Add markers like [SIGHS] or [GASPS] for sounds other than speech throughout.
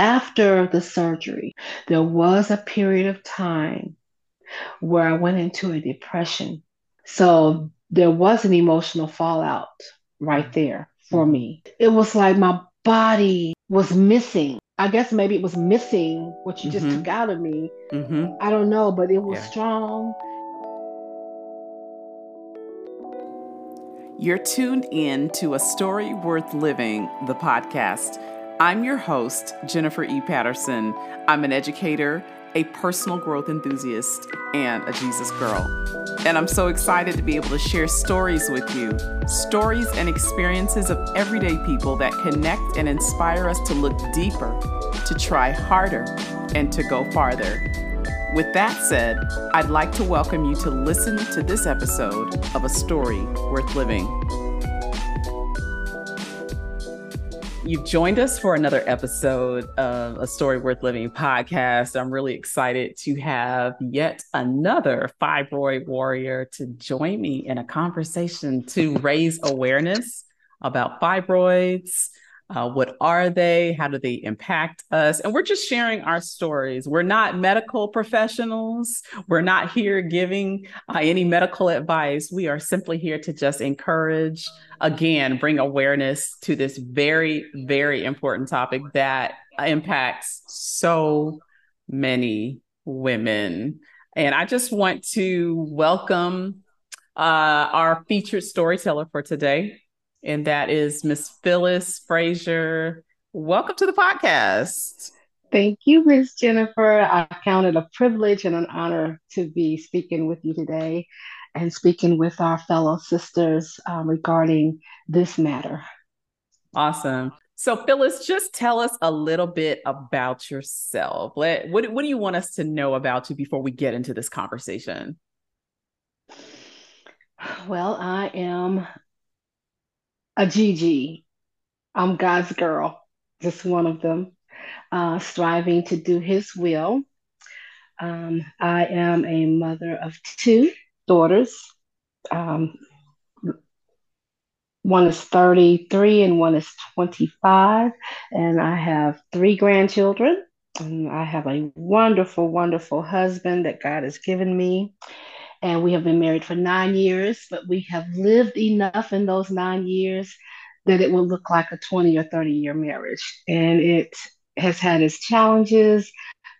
after the surgery, there was a period of time where I went into a depression. So there was an emotional fallout right mm-hmm. there for mm-hmm. me. It was like my body was missing. I guess maybe it was missing what you mm-hmm. just took out of me. Mm-hmm. I don't know, but it was yeah. strong. You're tuned in to A Story Worth Living, the podcast. I'm your host, Jennifer E. Patterson. I'm an educator, a personal growth enthusiast, and a Jesus girl. And I'm so excited to be able to share stories with you stories and experiences of everyday people that connect and inspire us to look deeper, to try harder, and to go farther. With that said, I'd like to welcome you to listen to this episode of A Story Worth Living. You've joined us for another episode of A Story Worth Living podcast. I'm really excited to have yet another fibroid warrior to join me in a conversation to raise awareness about fibroids, uh, what are they? How do they impact us? And we're just sharing our stories. We're not medical professionals. We're not here giving uh, any medical advice. We are simply here to just encourage, again, bring awareness to this very, very important topic that impacts so many women. And I just want to welcome uh, our featured storyteller for today, and that is Miss Phyllis Frazier. Welcome to the podcast. Thank you, Miss Jennifer. I count it a privilege and an honor to be speaking with you today and speaking with our fellow sisters um, regarding this matter. Awesome. So, Phyllis, just tell us a little bit about yourself. Let, what, what do you want us to know about you before we get into this conversation? Well, I am a Gigi. I'm God's girl, just one of them, uh, striving to do His will. Um, I am a mother of two daughters. Um, one is 33 and one is 25. And I have three grandchildren. And I have a wonderful, wonderful husband that God has given me and we have been married for nine years, but we have lived enough in those nine years that it will look like a 20 or 30 year marriage. And it has had its challenges,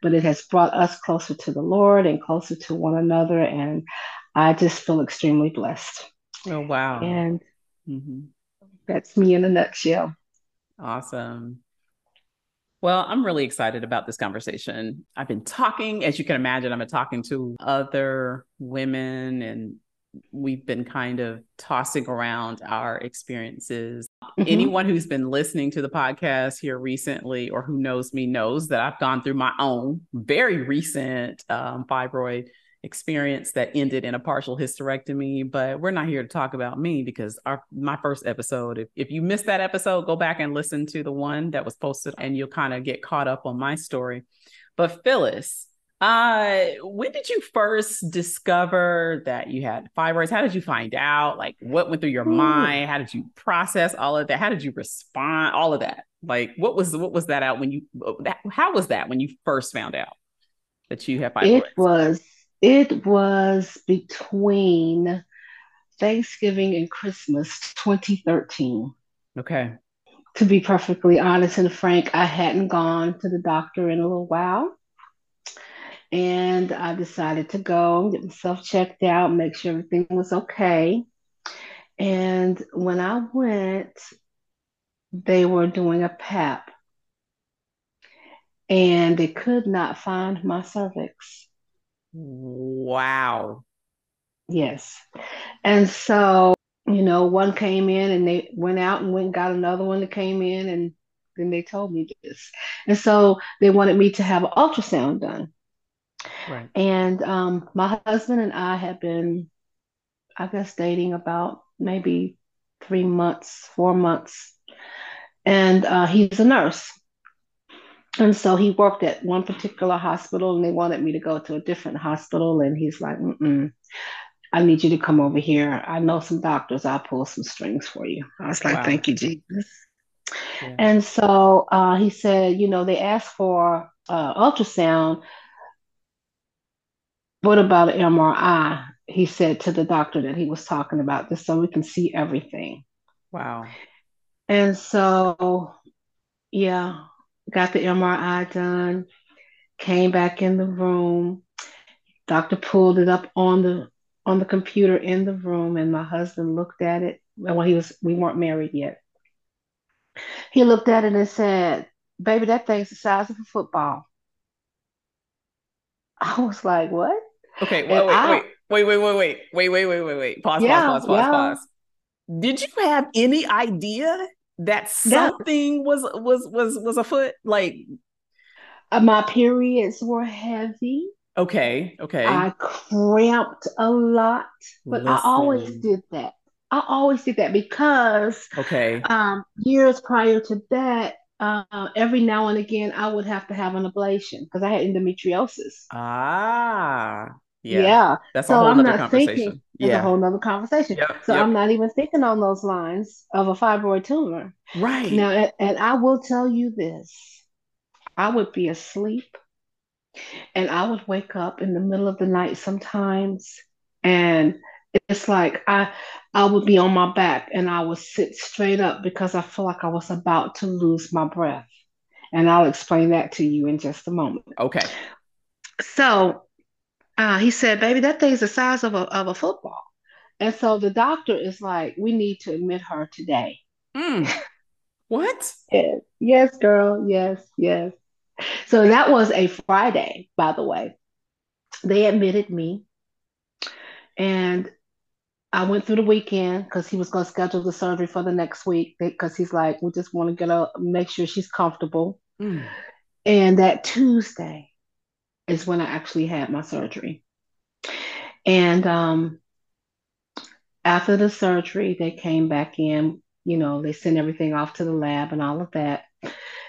but it has brought us closer to the Lord and closer to one another. And I just feel extremely blessed. Oh, wow. And mm-hmm. that's me in a nutshell. Awesome. Well, I'm really excited about this conversation. I've been talking, as you can imagine, I've been talking to other women and we've been kind of tossing around our experiences. Mm-hmm. Anyone who's been listening to the podcast here recently or who knows me knows that I've gone through my own very recent um, fibroid experience that ended in a partial hysterectomy but we're not here to talk about me because our my first episode if, if you missed that episode go back and listen to the one that was posted and you'll kind of get caught up on my story. But phyllis uh when did you first discover that you had fibroids? How did you find out? Like what went through your Ooh. mind? How did you process all of that? How did you respond all of that? Like what was what was that out when you that, how was that when you first found out that you had fibroids? it was it was between Thanksgiving and Christmas 2013. Okay. To be perfectly honest and frank, I hadn't gone to the doctor in a little while. And I decided to go get myself checked out, make sure everything was okay. And when I went, they were doing a PAP and they could not find my cervix. Wow. Yes. And so, you know, one came in and they went out and went and got another one that came in and then they told me this. And so they wanted me to have an ultrasound done. Right. And um, my husband and I have been, I guess, dating about maybe three months, four months. And uh, he's a nurse. And so he worked at one particular hospital and they wanted me to go to a different hospital. And he's like, Mm-mm, I need you to come over here. I know some doctors. I'll pull some strings for you. I was like, wow. thank you, Jesus. Yeah. And so uh, he said, you know, they asked for uh, ultrasound. What about an MRI? He said to the doctor that he was talking about this so we can see everything. Wow. And so, yeah, got the MRI done, came back in the room. Doctor pulled it up on the on the computer in the room, and my husband looked at it. Well, he was we weren't married yet. He looked at it and said, "Baby, that thing's the size of a football." I was like, "What?" Okay, wait, wait, I, wait, wait, wait, wait, wait, wait, wait, wait, wait, wait. Pause, yeah, pause, pause, pause, yeah. pause. Did you have any idea that something yeah. was was was was afoot? Like uh, my periods were heavy. Okay, okay. I cramped a lot, but Listen. I always did that. I always did that because okay, um, years prior to that, uh, every now and again I would have to have an ablation because I had endometriosis. Ah, yeah, yeah. That's so I'm not thinking. It's yeah. a whole nother conversation. Yep, so yep. I'm not even thinking on those lines of a fibroid tumor. Right now, and, and I will tell you this: I would be asleep, and I would wake up in the middle of the night sometimes, and it's like I I would be on my back and I would sit straight up because I feel like I was about to lose my breath. And I'll explain that to you in just a moment. Okay. So uh, he said, baby, that thing's the size of a, of a football. And so the doctor is like, we need to admit her today. Mm. What? yes. yes, girl. Yes, yes. So that was a Friday, by the way. They admitted me. And I went through the weekend because he was going to schedule the surgery for the next week because he's like, we just want to get a make sure she's comfortable. Mm. And that Tuesday is when I actually had my surgery. And um, after the surgery, they came back in. You know, they sent everything off to the lab and all of that,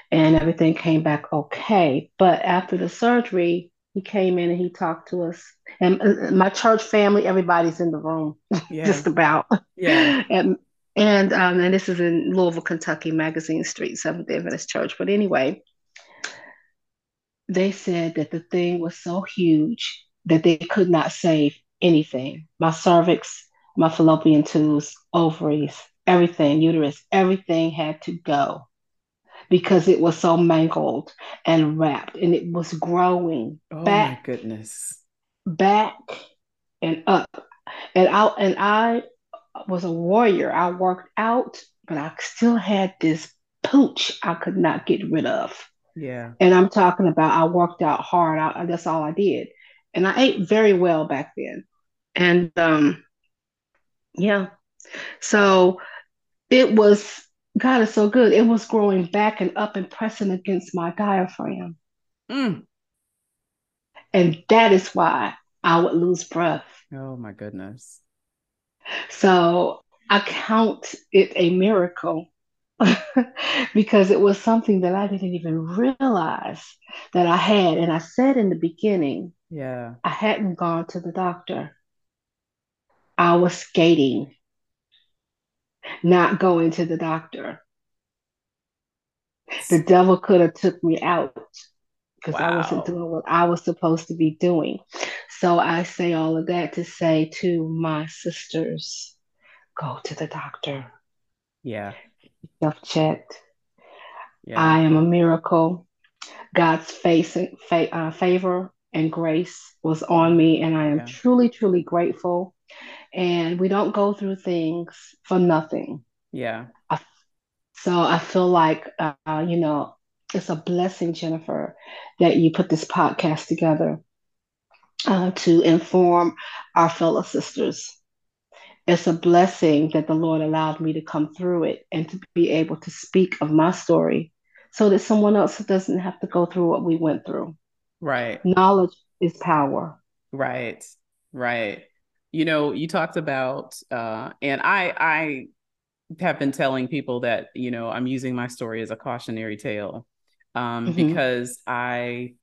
and everything came back okay. But after the surgery, he came in and he talked to us and uh, my church family everybody's in the room [LAUGHS] yeah. just about yeah [LAUGHS] and and um and this is in louisville kentucky magazine street seventh adventist church but anyway they said that the thing was so huge that they could not save anything. My cervix my fallopian tubes ovaries everything uterus everything had to go because it was so mangled and wrapped and it was growing oh back, my goodness. back and up. And I and I was a warrior. I worked out but I still had this pooch I could not get rid of yeah and I'm talking about I worked out hard I, that's all I did and I ate very well back then and um yeah so it was God is so good. It was growing back and up and pressing against my diaphragm. Mm. And that is why I would lose breath. Oh my goodness. So I count it a miracle [LAUGHS] because it was something that I didn't even realize that I had. And I said in the beginning, yeah, I hadn't gone to the doctor. I was skating not going to the doctor. The devil could have took me out because wow. I wasn't doing what I was supposed to be doing. So I say all of that to say to my sisters, go to the doctor. Yeah. Self checked. Yeah. I am a miracle. God's face, fa- uh, favor and grace was on me, and I am yeah. truly, truly grateful and we don't go through things for nothing. Yeah. I, so I feel like, uh, you know, it's a blessing, Jennifer, that you put this podcast together uh, to inform our fellow sisters. It's a blessing that the Lord allowed me to come through it and to be able to speak of my story so that someone else doesn't have to go through what we went through. Right. Knowledge is power. Right. Right you know you talked about uh, and i i have been telling people that you know i'm using my story as a cautionary tale um, mm-hmm. because i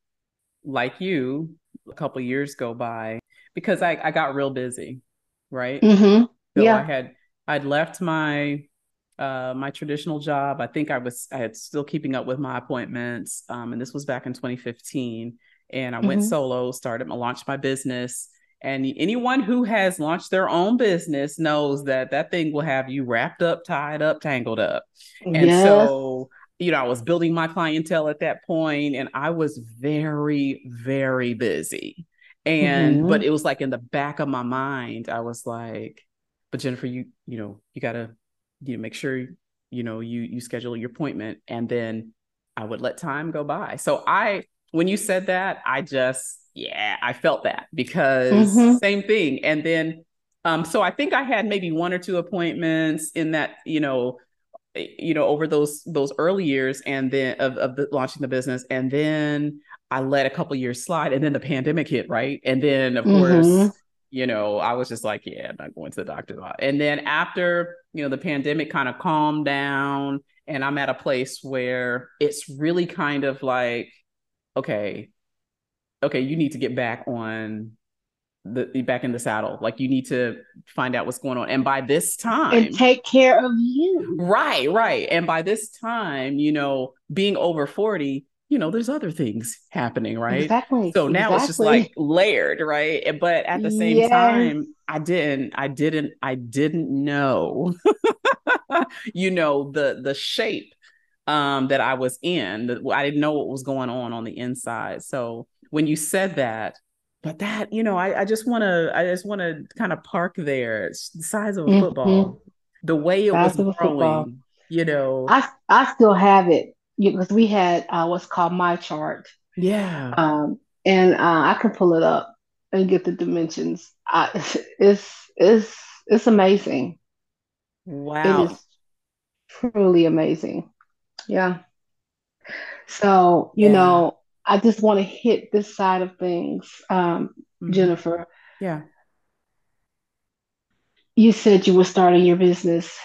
like you a couple years go by because i i got real busy right mm-hmm. So yeah i had i'd left my uh, my traditional job. I think I was I had still keeping up with my appointments, um, and this was back in 2015. And I mm-hmm. went solo, started, I launched my business. And anyone who has launched their own business knows that that thing will have you wrapped up, tied up, tangled up. And yes. so, you know, I was building my clientele at that point, and I was very, very busy. And mm-hmm. but it was like in the back of my mind, I was like, but Jennifer, you you know, you gotta you know, make sure you know you you schedule your appointment and then I would let time go by. So I when you said that, I just yeah, I felt that because mm-hmm. same thing. And then um so I think I had maybe one or two appointments in that, you know, eh, you know, over those those early years and then of of the, launching the business and then I let a couple years slide and then the pandemic hit, right? And then of mm-hmm. course you know, I was just like, yeah, I'm not going to the doctor's office. And then after, you know, the pandemic kind of calmed down and I'm at a place where it's really kind of like, okay, okay, you need to get back on the back in the saddle. Like you need to find out what's going on. And by this time and take care of you. Right, right. And by this time, you know, being over 40, you know, there's other things happening, right? Exactly. So now exactly. it's just like layered, right? But at the same yes. time, I didn't, I didn't, I didn't know, [LAUGHS] you know, the the shape um that I was in. I didn't know what was going on on the inside. So when you said that, but that, you know, I, I just want to, I just want to kind of park there. It's the size of a mm-hmm. football, the way it size was growing. You know, I I still have it because we had uh, what's called MyChart. Yeah. Um, and uh, I can pull it up and get the dimensions. I, [LAUGHS] it's it's it's amazing. Wow. It is truly amazing. Yeah. So you yeah. know, I just want to hit this side of things, um, mm-hmm. Jennifer. Yeah. You said you were starting your business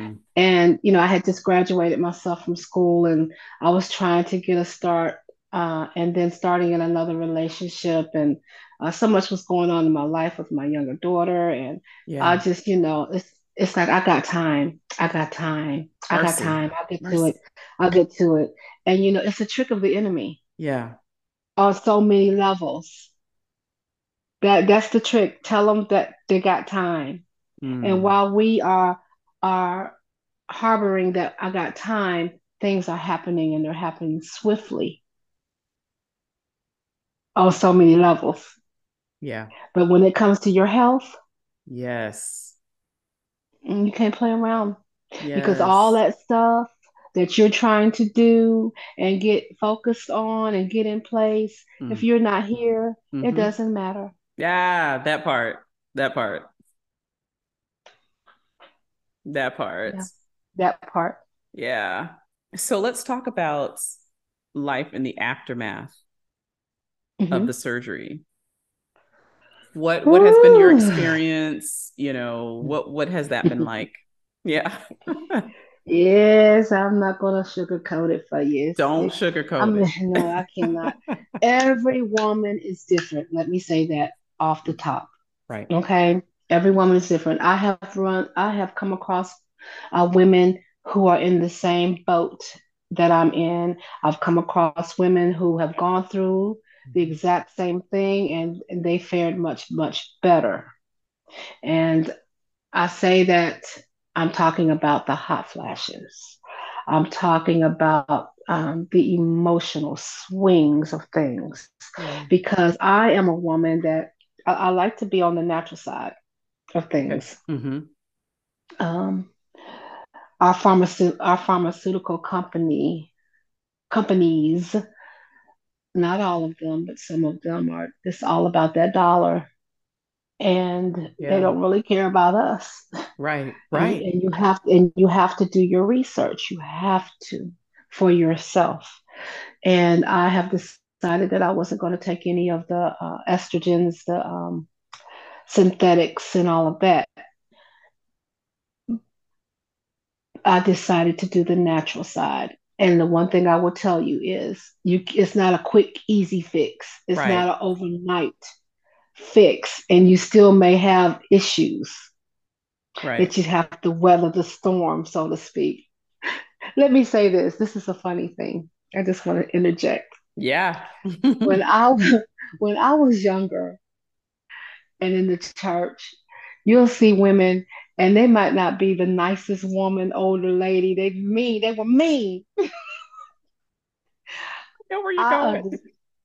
Mm. And, you know, I had just graduated myself from school and I was trying to get a start uh, and then starting in another relationship. And uh, so much was going on in my life with my younger daughter. And yeah. I just, you know, it's, it's like, I got time. I got time. I got time. I'll get Mercy. to it. I'll get to it. And, you know, it's a trick of the enemy. Yeah. On so many levels. That that's the trick. Tell them that they got time. Mm. And while we are are harboring that I got time, things are happening and they're happening swiftly on so many levels. Yeah. But when it comes to your health, yes. Mm, you can't play around yes. because all that stuff that you're trying to do and get focused on and get in place, mm. if you're not here, mm-hmm. it doesn't matter. Yeah, that part. That part. That part. Yeah, that part. Yeah. So let's talk about life in the aftermath mm-hmm. of the surgery. What what Ooh. has been your experience? You know, what what has that been [LAUGHS] like? Yeah. yes, I'm not gonna sugarcoat it for you. Don't sugarcoat I mean, [LAUGHS] it. No, I cannot. Every woman is different. Let me say that off the top. Right. Okay every woman is different. I have run, I have come across uh, women who are in the same boat that I'm in. I've come across women who have gone through the exact same thing and, and they fared much, much better. And I say that I'm talking about the hot flashes. I'm talking about um, the emotional swings of things yeah. because I am a woman that I, I, like to be on the natural side of things. Mm-hmm. Um, our pharmaceutical our pharmaceutical company companies, not all of them, but some of them are just all about that dollar. And yeah. they don't really care about us. Right, [LAUGHS] right. And, and you have to, and you have to do your research. You have to for yourself. And I have decided that I wasn't going to take any of the uh, estrogens, the um, synthetics and all of that. I decided to do the natural side. And the one thing I will tell you is you it's not a quick, easy fix. It's right. not an overnight fix. And you still may have issues. right. that you have to weather the storm, so to speak. [LAUGHS] Let me say this. This is a funny thing. I just want to interject. Yeah. when I [LAUGHS] when I was younger and in the church, you'll see women and they might not be the nicest woman, older lady. They mean, they were mean. know where you're I going. Under,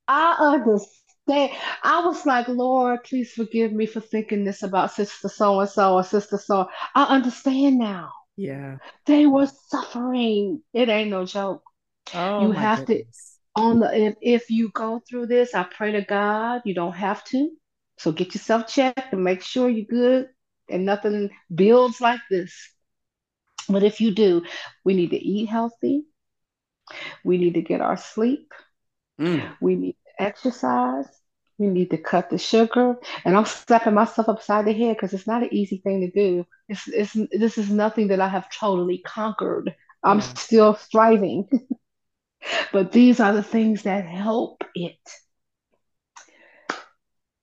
I understand. I was like, Lord, please forgive me for thinking this about sister so and so or sister so. I understand now. Yeah. They were suffering. It ain't no joke. Oh, you have goodness. to on the if, if you go through this, I pray to God you don't have to. So get yourself checked and make sure you're good and nothing builds like this. But if you do, we need to eat healthy. We need to get our sleep. Mm. We need to exercise. We need to cut the sugar. And I'm slapping myself upside the head because it's not an easy thing to do. It's, it's this is nothing that I have totally conquered. I'm yeah. still striving. [LAUGHS] but these are the things that help it.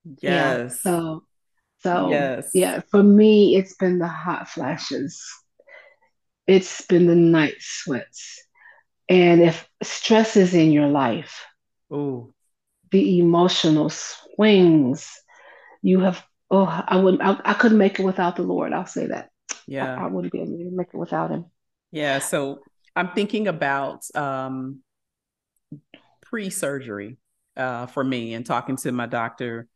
Yes. Yeah, so so yes. yeah, for me it's been the hot flashes. It's been the night sweats. And if stress is in your life, Ooh. the emotional swings, you have oh, I wouldn't I, I couldn't make it without the Lord. I'll say that. Yeah. I, I wouldn't be able to make it without him. Yeah. So I'm thinking about um pre-surgery uh for me and talking to my doctor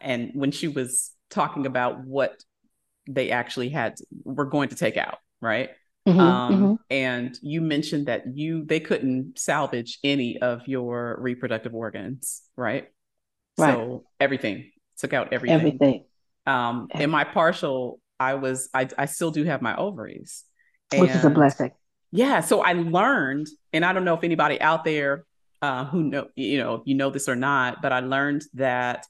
and when she was talking about what they actually had were going to take out, right? Mm-hmm, um, mm-hmm. And you mentioned that you they couldn't salvage any of your reproductive organs, right? right. So everything took out everything. Everything. Um, everything. in my partial, I was I I still do have my ovaries, and, which is a blessing. Yeah. So I learned, and I don't know if anybody out there uh, who know you know if you know this or not, but I learned that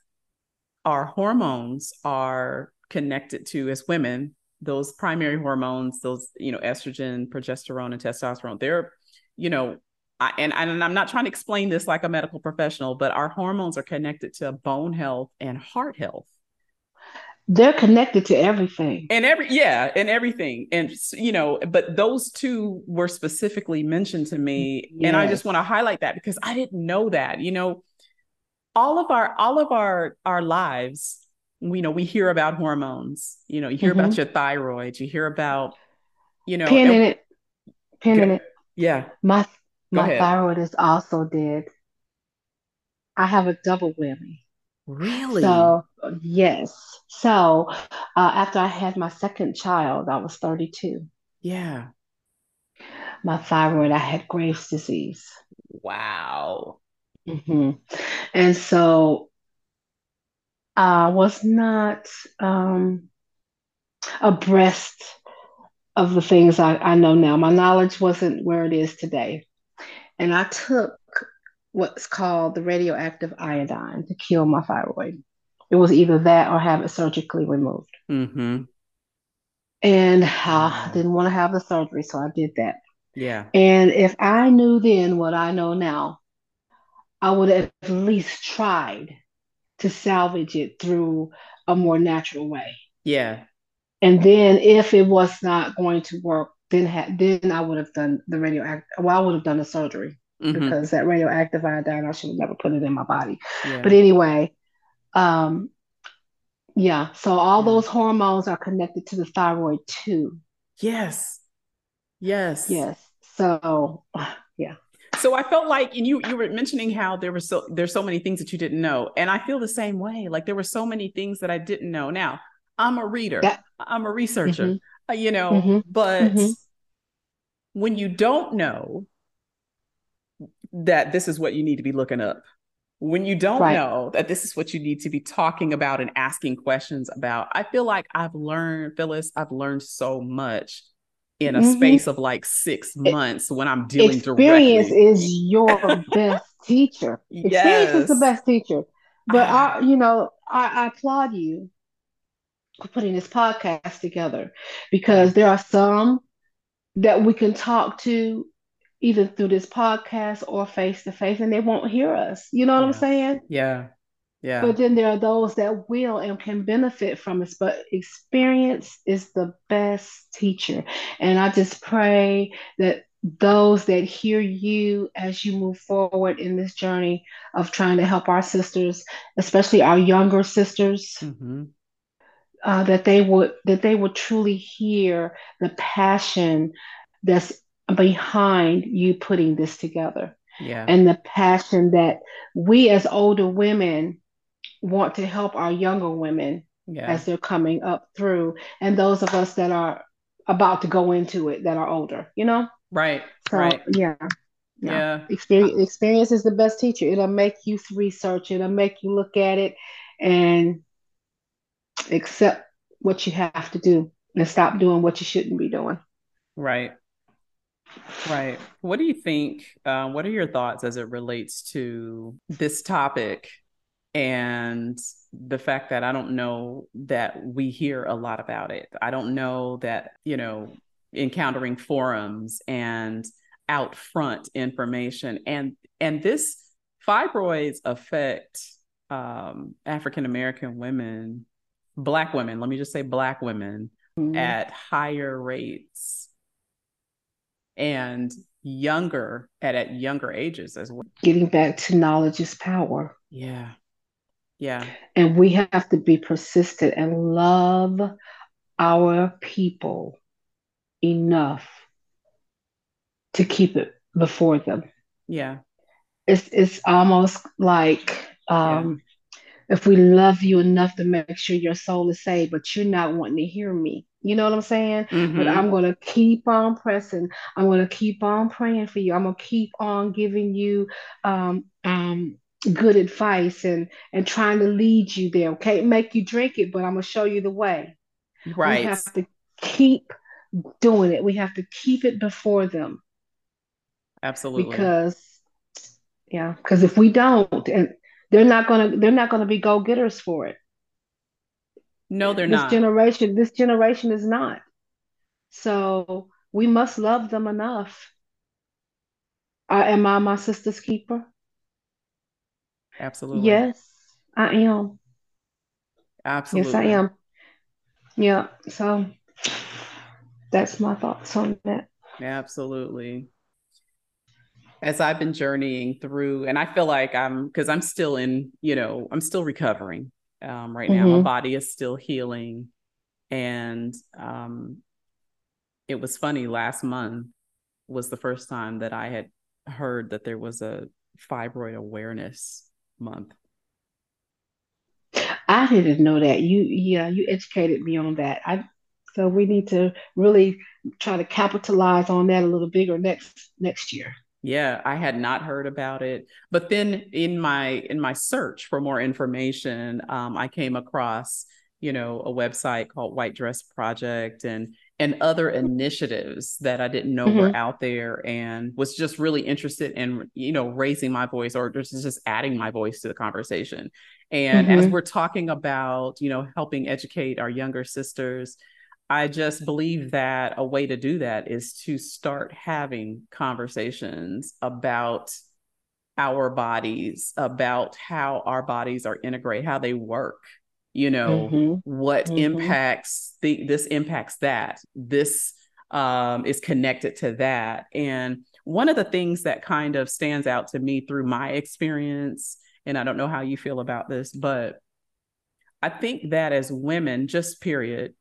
our hormones are connected to as women those primary hormones, those, you know, estrogen, progesterone, and testosterone, they're, you know, I, and, and I'm not trying to explain this like a medical professional, but our hormones are connected to bone health and heart health. They're connected to everything. And every, yeah, and everything. And, you know, but those two were specifically mentioned to me. Yes. And I just want to highlight that because I didn't know that, you know, all of our, all of our, our lives, you know, we hear about hormones. You know, you hear mm-hmm. about your thyroid. You hear about, you know, pin in it, pin in it. Yeah, my my thyroid is also dead. I have a double whammy. Really? So yes. So uh, after I had my second child, I was 32. Yeah. My thyroid, I had Graves' disease. Wow. Mm-hmm. And so I was not um, abreast of the things I, I know now. My knowledge wasn't where it is today. And I took what's called the radioactive iodine to kill my thyroid. It was either that or have it surgically removed. Mm-hmm. And I didn't want to have the surgery, so I did that. Yeah. And if I knew then what I know now, I would have at least tried to salvage it through a more natural way. Yeah. And then if it was not going to work, then ha- then I would have done the radioactive. Well, I would have done the surgery mm-hmm. because that radioactive iodine, I should have never put it in my body. Yeah. But anyway, um, yeah. So all yeah. those hormones are connected to the thyroid too. Yes. Yes. Yes. So so I felt like, and you you were mentioning how there were so there's so many things that you didn't know, and I feel the same way. Like there were so many things that I didn't know. Now I'm a reader, yeah. I'm a researcher, mm-hmm. uh, you know, mm-hmm. but mm-hmm. when you don't know that this is what you need to be looking up, when you don't right. know that this is what you need to be talking about and asking questions about, I feel like I've learned, Phyllis, I've learned so much in a mm-hmm. space of like six months when I'm dealing through Experience directly. is your best teacher. [LAUGHS] Experience yes. is the best teacher. But I, [SIGHS] you know, I, I applaud you for putting this podcast together because there are some that we can talk to either through this podcast or face to face and they won't hear us. You know what yeah. I'm saying? Yeah. Yeah. But then there are those that will and can benefit from it. But experience is the best teacher. And I just pray that those that hear you as you move forward in this journey of trying to help our sisters, especially our younger sisters, Mm-hmm. uh, that they would that they would truly hear the passion that's behind you putting this together Yeah. and the passion that we as older women want to help our younger women Yeah. as they're coming up through and those of us that are about to go into it that are older you know Right. so Right. yeah yeah Yeah. experience experience is the best teacher it'll make you research it'll make you look at it and accept what you have to do and stop doing what you shouldn't be doing Right. Right. What do you think? Uh, what are your thoughts as it relates to this topic and the fact that I don't know that we hear a lot about it? I don't know that, you know, encountering forums and out front information and and this fibroids affect um, African American women, black women, let me just say black women Mhm. at higher rates and younger at at younger ages as well. getting back to knowledge is power Yeah. Yeah. and we have to be persistent and love our people enough to keep it before them Yeah. it's it's almost like um if we love you enough to make sure your soul is saved but you're not wanting to hear me you know what i'm saying but Mhm. i'm going to keep on pressing i'm going to keep on praying for you i'm going to keep on giving you um um good advice and and trying to lead you there okay? Make you drink it but i'm going to show you the way. Right. we have to keep doing it. We have to keep it before them. Absolutely. because yeah because if we don't and they're not going to they're not to be go-getters for it. No, they're this not. generation this generation is not. So we must love them enough. Uh, am i my sister's keeper Absolutely. yes i am Absolutely. yes i am yeah so that's my thoughts on that Absolutely. As I've been journeying through, and I feel like I'm because I'm still in, you know, I'm still recovering um, right now. My Mhm. body is still healing. And um, it was funny, last month was the first time that I had heard that there was a fibroid awareness month. i didn't know that you yeah you educated me on that i so we need to really try to capitalize on that a little bigger next next year Yeah, I had not heard about it. But then in my in my search for more information, um, I came across, you know, a website called White Dress Project and and other initiatives that I didn't know were Mhm. out there and was just really interested in, you know, raising my voice or just, just adding my voice to the conversation. And as Mhm. we're talking about, you know, helping educate our younger sisters, I just believe that a way to do that is to start having conversations about our bodies, about how our bodies are integrated, how they work, you know, Mhm. what Mhm. impacts the this impacts that. This um, is connected to that. And one of the things that kind of stands out to me through my experience, and I don't know how you feel about this, but I think that as women, just period,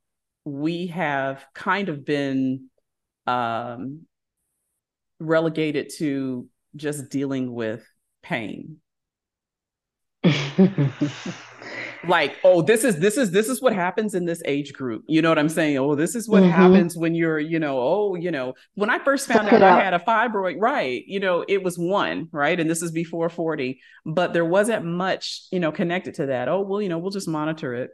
we have kind of been um, relegated to just dealing with pain. [LAUGHS] Like, oh, this is this is this is what happens in this age group. You know what I'm saying? Oh, this is what Mhm. happens when you're, you know, oh, you know, when I first found Suck out I had a fibroid, right? You know, it was one, right? And this is before 40, but there wasn't much, you know, connected to that. Oh, well, you know, we'll just monitor it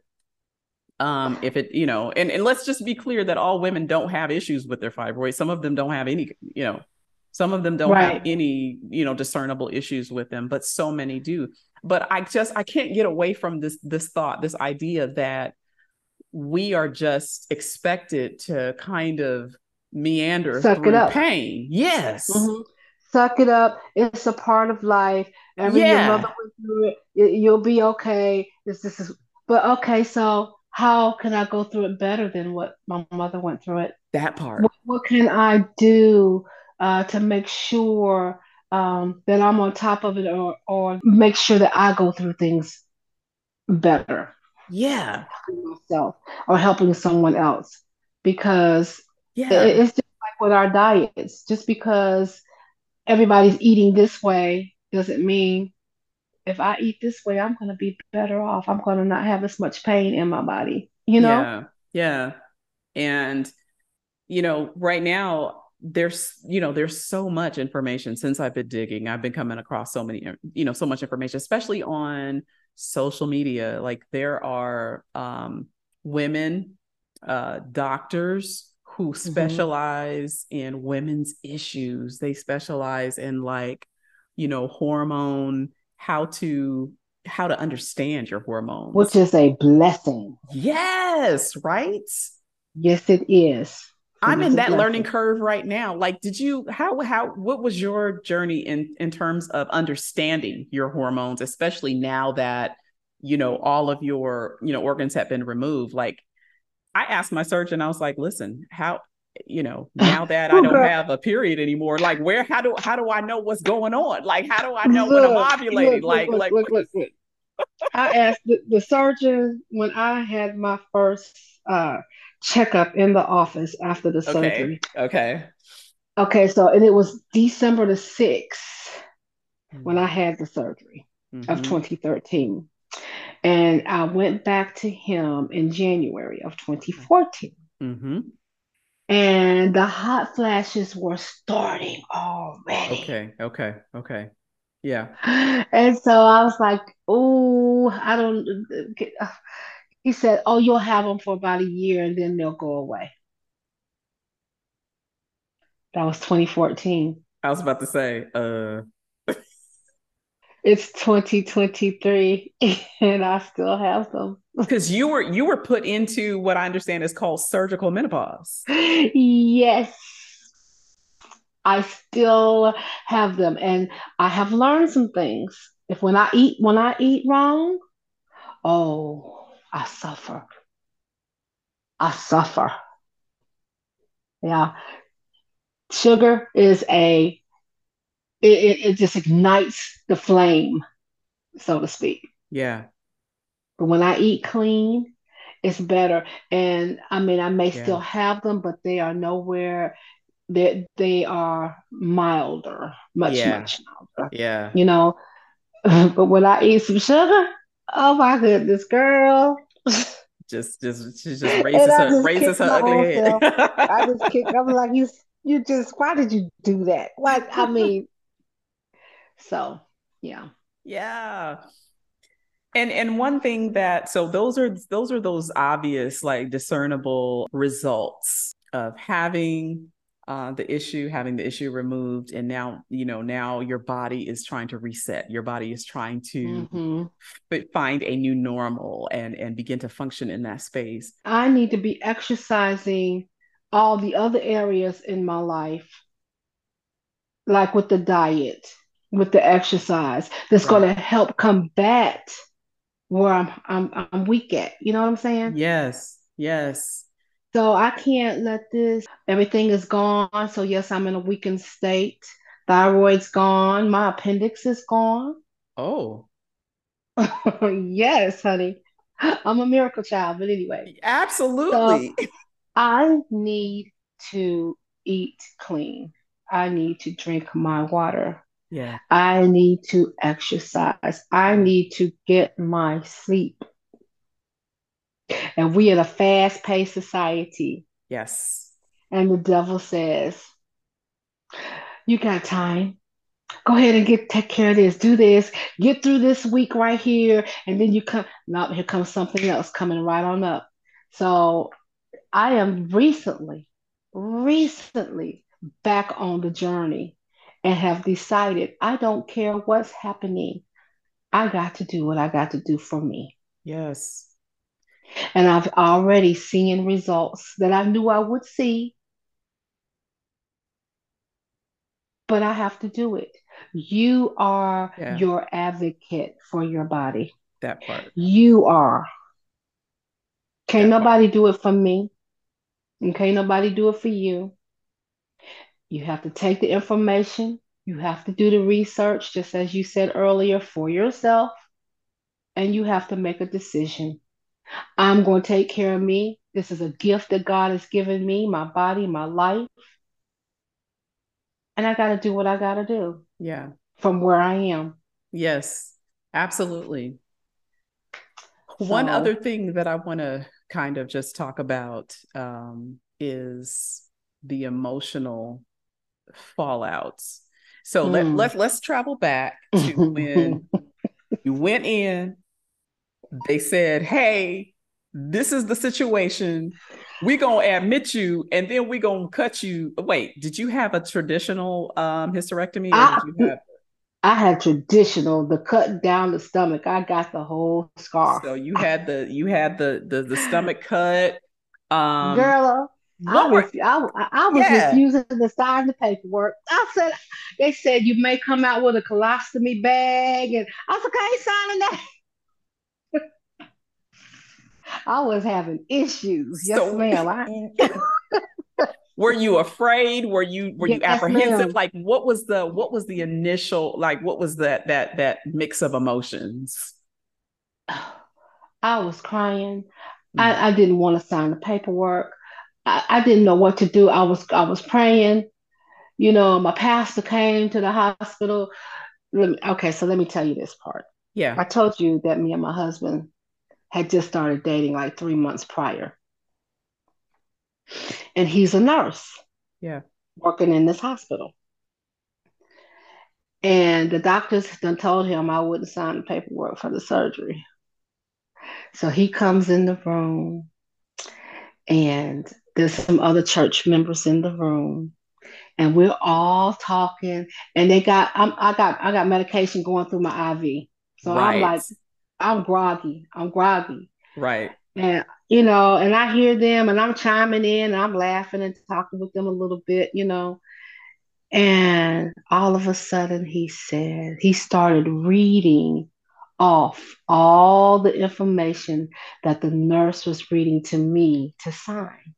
um if it you know and, and let's just be clear that all women don't have issues with their fibroids some of them don't have any you know some of them don't have any you know discernible issues with them but so many do but i just i can't get away from this this thought this idea that we are just expected to kind of meander Suck it through up. pain yes Mhm. suck it up. It's a part of life. I mean, your mother went through it. You- You'll be okay. This, this is, but okay. So how can I go through it better than what my mother went through it? that part. What, what can I do uh, to make sure um, that I'm on top of it, or or make sure that I go through things better Yeah. myself or helping someone else? Because Yeah. it- it's just like with our diets. Just because everybody's eating this way doesn't mean if I eat this way, I'm going to be better off. I'm going to not have as much pain in my body, you know? Yeah. Yeah. And you know, right now there's, you know, there's so much information since I've been digging. I've been coming across so many, you know, so much information, especially on social media. Like there are um, women, uh, doctors who hmm specialize in women's issues. They specialize in like, you know, hormone, how to how to understand your hormones. Which is a blessing. Yes, right? Yes, it is. I'm in that learning curve right now. Like, did you how how what was your journey in in terms of understanding your hormones, especially now that you know all of your you know organs have been removed? Like, I asked my surgeon, I was like, listen, how you know now [LAUGHS] that I don't have a period anymore, like where how do how do I know what's going on? Like, how do I know when I'm ovulating? look, look, Like, look, like look, look, look. [LAUGHS] I asked the, the surgeon when I had my first uh, checkup in the office after the okay, surgery. okay. Okay, so and it was December the 6th when I Mm-hmm. had the surgery of Mm-hmm. 2013. And I went back to him in January of 2014. Mm-hmm. And the hot flashes were starting already. Okay, okay, okay. Yeah. [GASPS] And so I was like, oh, I don't. He said, oh, you'll have them for about a year and then they'll go away. That was 2014. I was about to say, uh, [LAUGHS] It's 2023 [LAUGHS] and I still have them. [LAUGHS] because you were you were put into what I understand is called surgical menopause. Yes, I still have them. And I have learned some things. If when I eat, when I eat wrong, oh, I suffer. I suffer. Yeah. Sugar is a, it, it, just ignites the flame, so to speak. Yeah, But when I eat clean, it's better. And I mean, I may yeah, still have them, but they are nowhere, they, they are milder, much, yeah, much milder, yeah. you know. [LAUGHS] But when I eat some sugar, oh my goodness, girl. [LAUGHS] Just just she just raises her just raises her ugly head. I just kicked, I'm like, you, [LAUGHS] you just, why did you do that? What, I mean, so yeah. Yeah. And and one thing that so those are those are those obvious like discernible results of having uh, the issue, having the issue removed, and now you know now your body is trying to reset. Your body is trying to hmm f- find a new normal and and begin to function in that space. I need to be exercising all the other areas in my life, like with the diet, with the exercise, that's going to help combat where I'm, I'm, I'm weak at. You know what I'm saying? Yes. Yes. So I can't let this, everything is gone. So yes, I'm in a weakened state. Thyroid's gone. My appendix is gone. [LAUGHS] Oh, Yes, honey. I'm a miracle child. But anyway, so absolutely. I need to eat clean. I need to drink my water. Yeah. I need to exercise. I need to get my sleep. And we are a fast-paced society. Yes. And the devil says, You got time. Go ahead and get take care of this. Do this. Get through this week right here. And then you come. Now here comes something else coming right on up. So I am recently, recently back on the journey and have decided I don't care what's happening. I got to do what I got to do for me. Yes. And I've already seen results that I knew I would see. but I have to do it. You are Yeah. your advocate for your body. That part. You are. Can't That part. nobody do it for me. And can't nobody do it for you. You have to take the information. You have to do the research, just as you said earlier, for yourself. And you have to make a decision. I'm going to take care of me. This is a gift that God has given me, my body, my life. And I got to do what I got to do Yeah. from where I am. Yes. Absolutely. One other thing that I want to kind of just talk about um, is the emotional fallouts. So let, Mm. let, let's travel back to when [LAUGHS] you went in, they said, Hey, this is the situation. We're going to admit you and then we're going to cut you. Wait, did you have a traditional um, hysterectomy or I- did you have? I had traditional, the cut down the stomach. I got the whole scar. So you had the you had the the, the stomach cut. Um, Girl, I was I, I was Yeah. refusing to sign the paperwork. I said they said you may come out with a colostomy bag, and I was like, I ain't signing that. I was having issues. Yes, So- ma'am. I, [LAUGHS] were you afraid? Were you were you Yes, apprehensive? ma'am. Like what was the what was the initial like what was that that that mix of emotions? [SIGHS] I was crying. Mm. I, I didn't want to sign the paperwork. I, I didn't know what to do. I was I was praying. You know, my pastor came to the hospital. Okay, so let me tell you this part. Yeah. I told you that me and my husband had just started dating like three months prior. And he's a nurse Yeah. working in this hospital. And the doctors done told him I wouldn't sign the paperwork for the surgery. So he comes in the room, and there's some other church members in the room, and we're all talking. And they got I'm, I got I got medication going through my IV, so I'm like I'm groggy. I'm groggy. right. And you know, and I hear them and I'm chiming in and I'm laughing and talking with them a little bit, you know. And all of a sudden he said, he started reading off all the information that the nurse was reading to me to sign.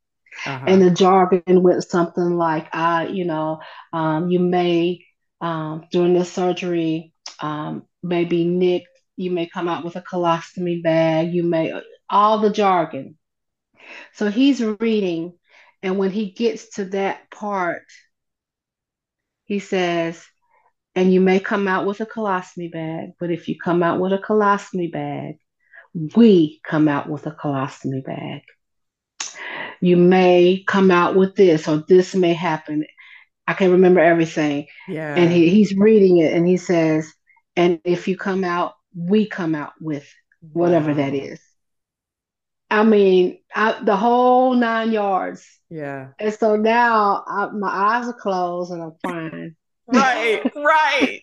Uh-huh. And the jargon went something like, I, you know, um, you may, um, during this surgery, um, maybe Nick, you may come out with a colostomy bag, you may, all the jargon. So he's reading, and when he gets to that part, he says, and you may come out with a colostomy bag, but if you come out with a colostomy bag, we come out with a colostomy bag. You may come out with this, or this may happen. I can't remember everything. yeah. And he, he's reading it, and he says, and if you come out, we come out with whatever that Wow. is. I mean, I, the whole nine yards. Yeah. And so now I, my eyes are closed and I'm crying. Right. [LAUGHS] right.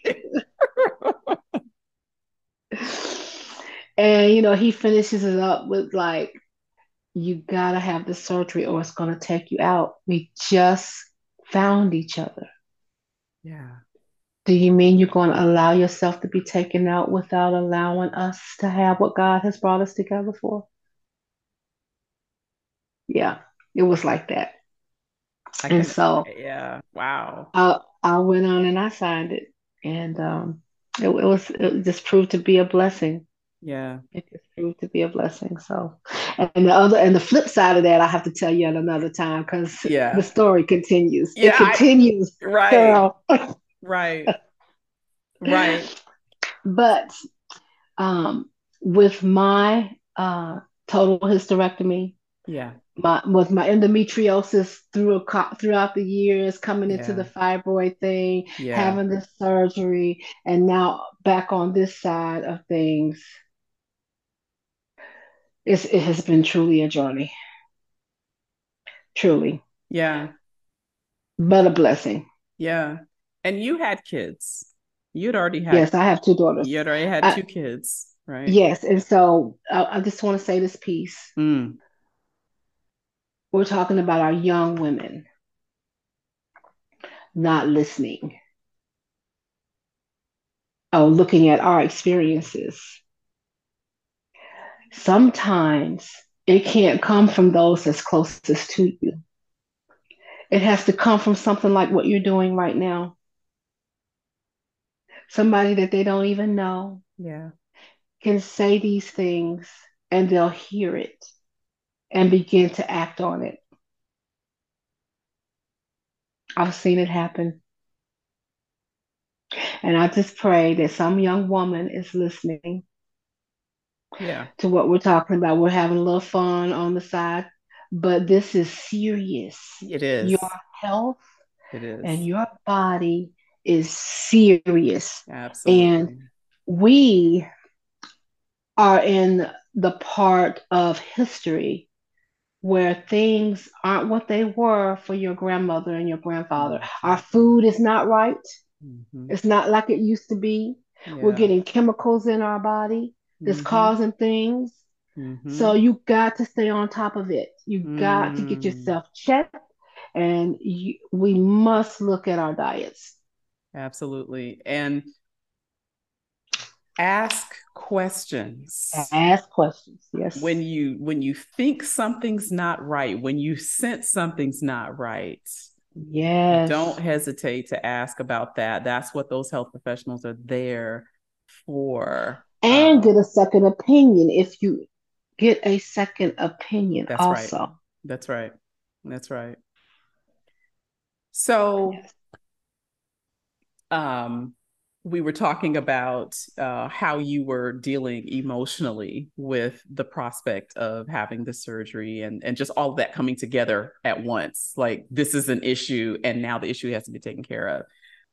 And you know, he finishes it up with like, you gotta have the surgery or it's gonna take you out. We just found each other. Yeah. Do you mean you're gonna allow yourself to be taken out without allowing us to have what God has brought us together for? Yeah, it was like that. I And so yeah. Wow. I I went on and I signed it, and um, it, it was it just proved to be a blessing. Yeah. It just proved to be a blessing. So, and the other and the flip side of that, I have to tell you at another time because Yeah. the story continues. Yeah, it I- continues, Right. girl. [LAUGHS] Right. [LAUGHS] Right. But um, with my uh, total hysterectomy, Yeah. my with my endometriosis through a, throughout the years, coming into Yeah. the fibroid thing, Yeah. having the surgery, and now back on this side of things, it's, it has been truly a journey. Truly, Yeah. but a blessing. Yeah. And you had kids. You'd already had Yes, I have two daughters. you'd already had I- two kids, right? Yes, and so I, I just want to say this piece. Mm. We're talking about our young women not listening. oh, looking at our experiences, sometimes it can't come from those that's closest to you. It has to come from something like what you're doing right now. Somebody that they don't even know. Yeah. Can say these things and they'll hear it and begin to act on it. I've seen it happen. And I just pray that some young woman is listening yeah. to what we're talking about. We're having a little fun on the side, but this is serious. It is. Your health it is. and your body is serious. Absolutely. And we are in the part of history where things aren't what they were for your grandmother and your grandfather. Mm-hmm. Our food is not right. Mm-hmm. It's not like it used to be. Yeah. We're getting chemicals in our body that's mm-hmm. causing things. Mm-hmm. So you got to stay on top of it. You got to get mm. yourself checked, and you, we must look at our diets. Absolutely, and ask questions. Ask questions. Yes. When you when you think something's not right, when you sense something's not right, Yes. Don't hesitate to ask about that. That's what those health professionals are there for. And um, get a second opinion if you get a second opinion that's also. Right. That's right. That's right. So yes. Um we were talking about uh, how you were dealing emotionally with the prospect of having the surgery and, and just all of that coming together at once. Like, this is an issue, and now the issue has to be taken care of.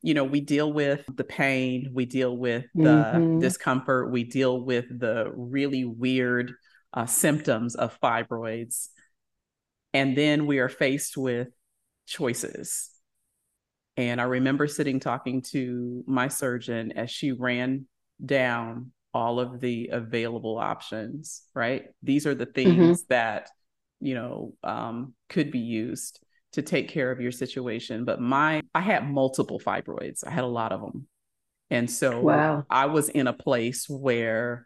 You know, we deal with the pain, we deal with the mm-hmm. discomfort, we deal with the really weird uh, symptoms of fibroids. And then we are faced with choices and I remember sitting talking to my surgeon as she ran down all of the available options, right? These are the mm-hmm. things mm-hmm. that, you know, um, could be used to take care of your situation. But my, I had multiple fibroids, I had a lot of them. And so wow. I was in a place where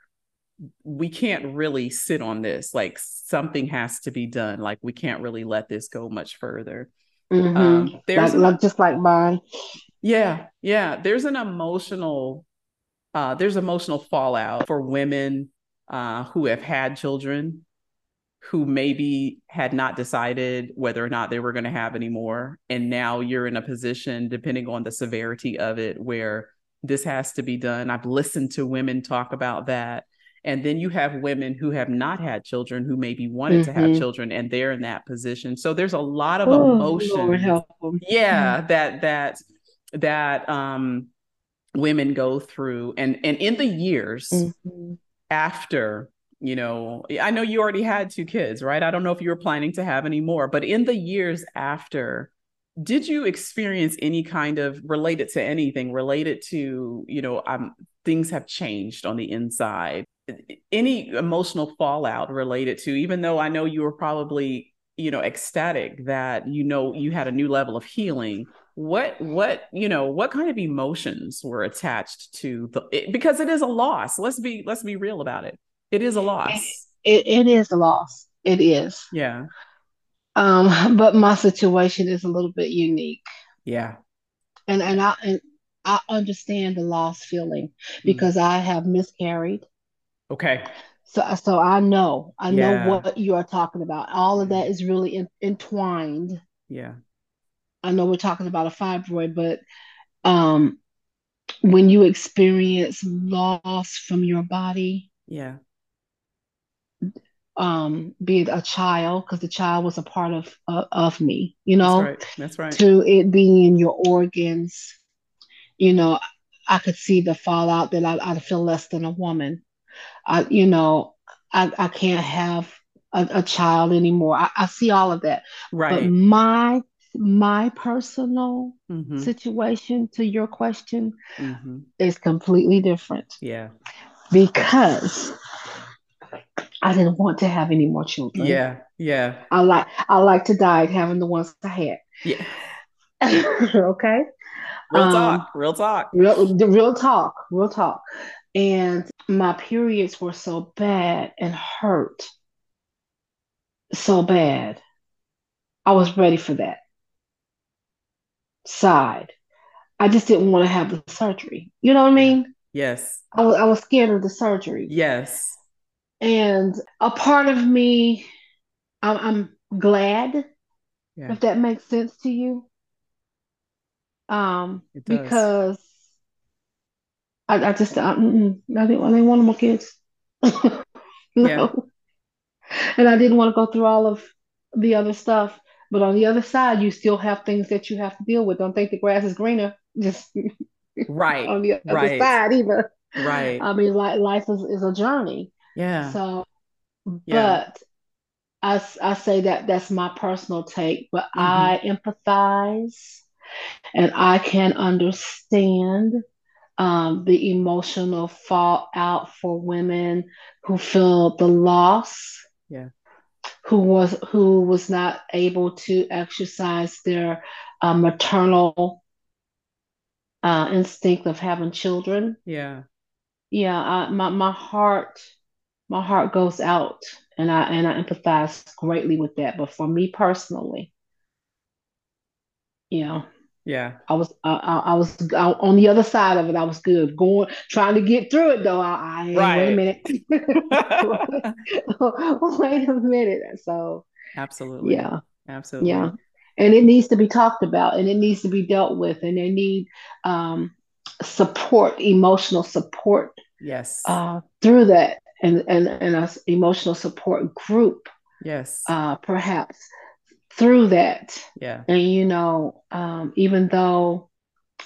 we can't really sit on this. Like something has to be done. Like we can't really let this go much further. Mm-hmm. Um, there's like, just like mine. Yeah, yeah. There's an emotional, uh, there's emotional fallout for women uh, who have had children, who maybe had not decided whether or not they were going to have any more, and now you're in a position, depending on the severity of it, where this has to be done. I've listened to women talk about that and then you have women who have not had children who maybe wanted mm-hmm. to have mm-hmm. children and they're in that position. So there's a lot of oh, emotion. Yeah, mm-hmm. that that that um women go through and and in the years mm-hmm. after you know i know you already had two kids right i don't know if you were planning to have any more but in the years after did you experience any kind of related to anything related to you know um, things have changed on the inside any emotional fallout related to even though i know you were probably you know ecstatic that you know you had a new level of healing what what you know what kind of emotions were attached to the it, because it is a loss. Let's be let's be real about it. It is a loss. It, it, it is a loss. It is. Yeah. Um [LAUGHS] but my situation is a little bit unique. Yeah. And and i and i understand the loss feeling mm. because mm. i have miscarried Okay. So, so I know, I yeah. know what you are talking about. All of that is really in, entwined. Yeah. I know we're talking about a fibroid, but um, when you experience loss from your body, yeah, um, be it a child, because the child was a part of uh, of me, you know, that's right. That's right. To it being in your organs, you know, I could see the fallout that I, I feel less than a woman. I, you know, I, I can't have a, a child anymore. I, I, see all of that. Right. But my my personal mm-hmm. situation to your question mm-hmm. is completely different. Yeah. Because I didn't want to have any more children. Yeah. Yeah. I like I like to die having the ones I had. Yeah. [LAUGHS] okay. real um, talk, real talk. Real, real talk, real talk. And my periods were so bad and hurt so bad. I was ready for that side. I just didn't want to have the surgery. You know what I mean? Yes. I was, I was scared of the surgery. Yes. And a part of me, I'm, I'm glad, yeah. if that makes sense to you. Um, because I, I just I, I didn't I didn't want more kids. [LAUGHS] no. Yeah. And I didn't want to go through all of the other stuff. But on the other side, you still have things that you have to deal with. Don't think the grass is greener. [LAUGHS] Just right on the other right. side either. Right. I mean, like life is, is a journey. Yeah. So, yeah. but I, I say that that's my personal take, but mm-hmm. I empathize and I can understand um, the emotional fallout for women who feel the loss. Yeah. Who was who was not able to exercise their uh, maternal uh, instinct of having children. Yeah. Yeah. I, my my heart my heart goes out and I and I empathize greatly with that. But for me personally, yeah, yeah, I was I, I was I, on the other side of it. I was good going trying to get through it though. I, I right. wait a minute, [LAUGHS] wait a minute. So absolutely, yeah, absolutely, yeah, and it needs to be talked about and it needs to be dealt with, and they need um, support, emotional support. Yes, uh, through that, and and and a emotional support group. Yes, uh, perhaps through that. Yeah. And you know, um, even though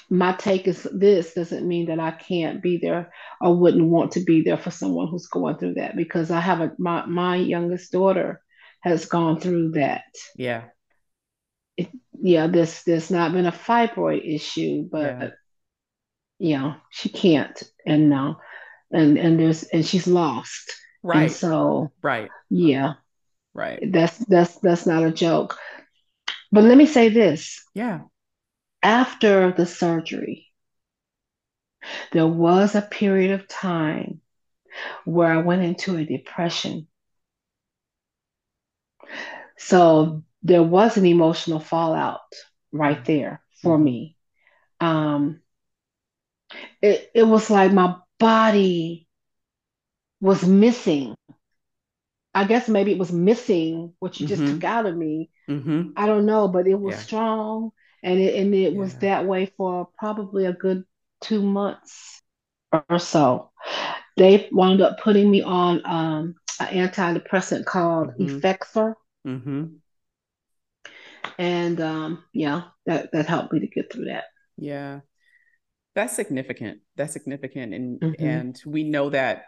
my take is this doesn't mean that I can't be there or wouldn't want to be there for someone who's going through that because I have a my my youngest daughter has gone through that. Yeah. It, yeah, this there's not been a fibroid issue, but yeah. you know, she can't and now and and there's and she's lost. Right. And so right. Yeah. Right. That's that's that's not a joke. But let me say this. Yeah. After the surgery, there was a period of time where I went into a depression. So there was an emotional fallout right there for mm-hmm. me. Um, it, it was like my body was missing I guess maybe it was missing what you just mm-hmm. took out of me. Mm-hmm. I don't know, but it was yeah. strong, and it and it yeah. was that way for probably a good two months or so. They wound up putting me on um, an antidepressant called. Effexor. Mm-hmm. And um, yeah, that that helped me to get through that. Yeah, that's significant. That's significant, and mm-hmm. and we know that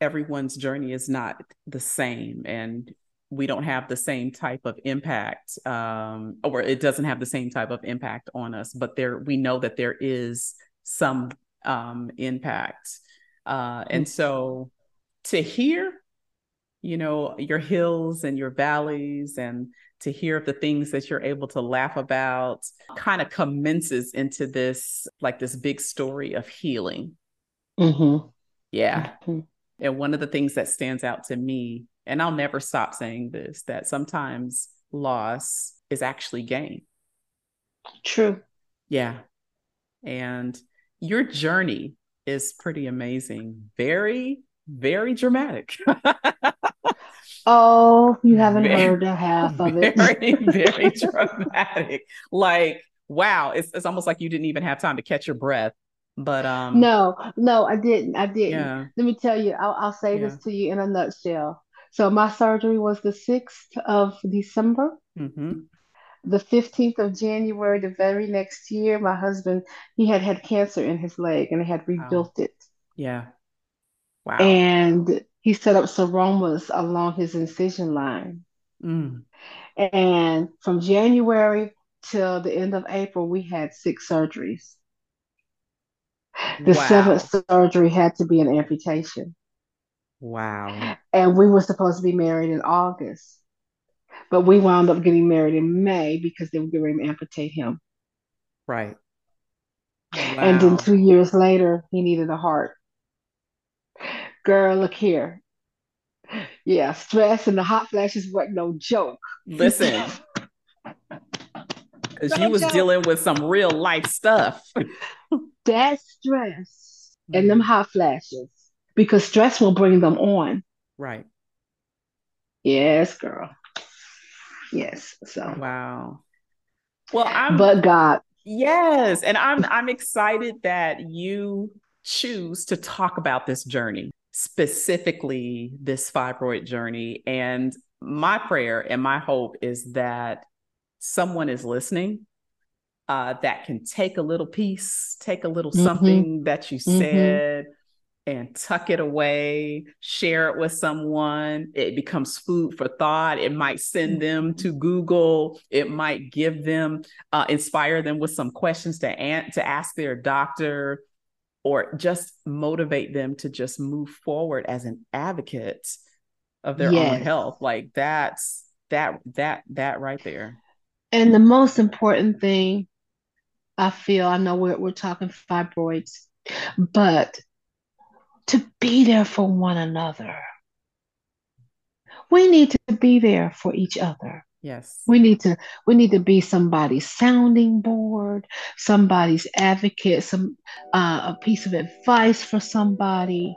everyone's journey is not the same and we don't have the same type of impact um, or it doesn't have the same type of impact on us but there we know that there is some um, impact uh, and so to hear you know your hills and your valleys and to hear of the things that you're able to laugh about kind of commences into this like this big story of healing mm-hmm. yeah mm-hmm. And one of the things that stands out to me, and I'll never stop saying this, that sometimes loss is actually gain. True. Yeah. And your journey is pretty amazing. Very, very dramatic. [LAUGHS] oh, you haven't very, heard a half of it. Very, very [LAUGHS] dramatic. Like, wow, it's, it's almost like you didn't even have time to catch your breath but um no, no, I didn't. I didn't. Yeah. Let me tell you, I'll, I'll say yeah. this to you in a nutshell. So my surgery was the 6th of December. Mm-hmm. The 15th of January, the very next year, my husband, he had had cancer in his leg and they had rebuilt wow. it. Yeah. Wow. And he set up seromas along his incision line. Mm. And from January till the end of April, we had six surgeries. The wow. seventh surgery had to be an amputation. Wow. And we were supposed to be married in August. But we wound up getting married in May because they were going to amputate him. Right. Wow. And then two years later, he needed a heart. Girl, look here. Yeah, stress and the hot flashes wasn't no joke. Listen, [LAUGHS] because you was joke. dealing with some real life stuff. [LAUGHS] that stress and them mm-hmm. hot flashes, because stress will bring them on. Right. Yes, girl. Yes. So wow. Well, I'm but God. Yes, and I'm I'm excited that you choose to talk about this journey, specifically this fibroid journey. And my prayer and my hope is that someone is listening uh, that can take a little piece, take a little mm-hmm. something that you mm-hmm. said, and tuck it away, share it with someone. It becomes food for thought. It might send them to Google. It might give them, uh, inspire them with some questions to, an- to ask their doctor, or just motivate them to just move forward as an advocate of their yes. own health. Like that's that that that right there. And the most important thing I feel, I know we're we're talking fibroids, but to be there for one another. We need to be there for each other. Yes. We need to we need to be somebody's sounding board, somebody's advocate, some uh, a piece of advice for somebody,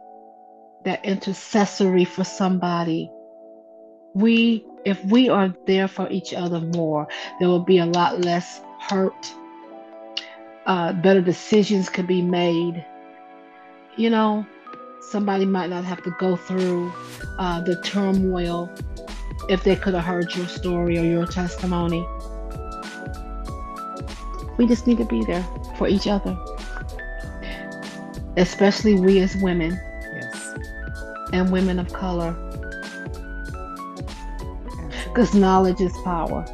that intercessory for somebody. We if we are there for each other more, there will be a lot less hurt. Uh, better decisions could be made. You know, somebody might not have to go through uh, the turmoil if they could have heard your story or your testimony. We just need to be there for each other, especially we as women. Yes. And women of color. Because knowledge is power.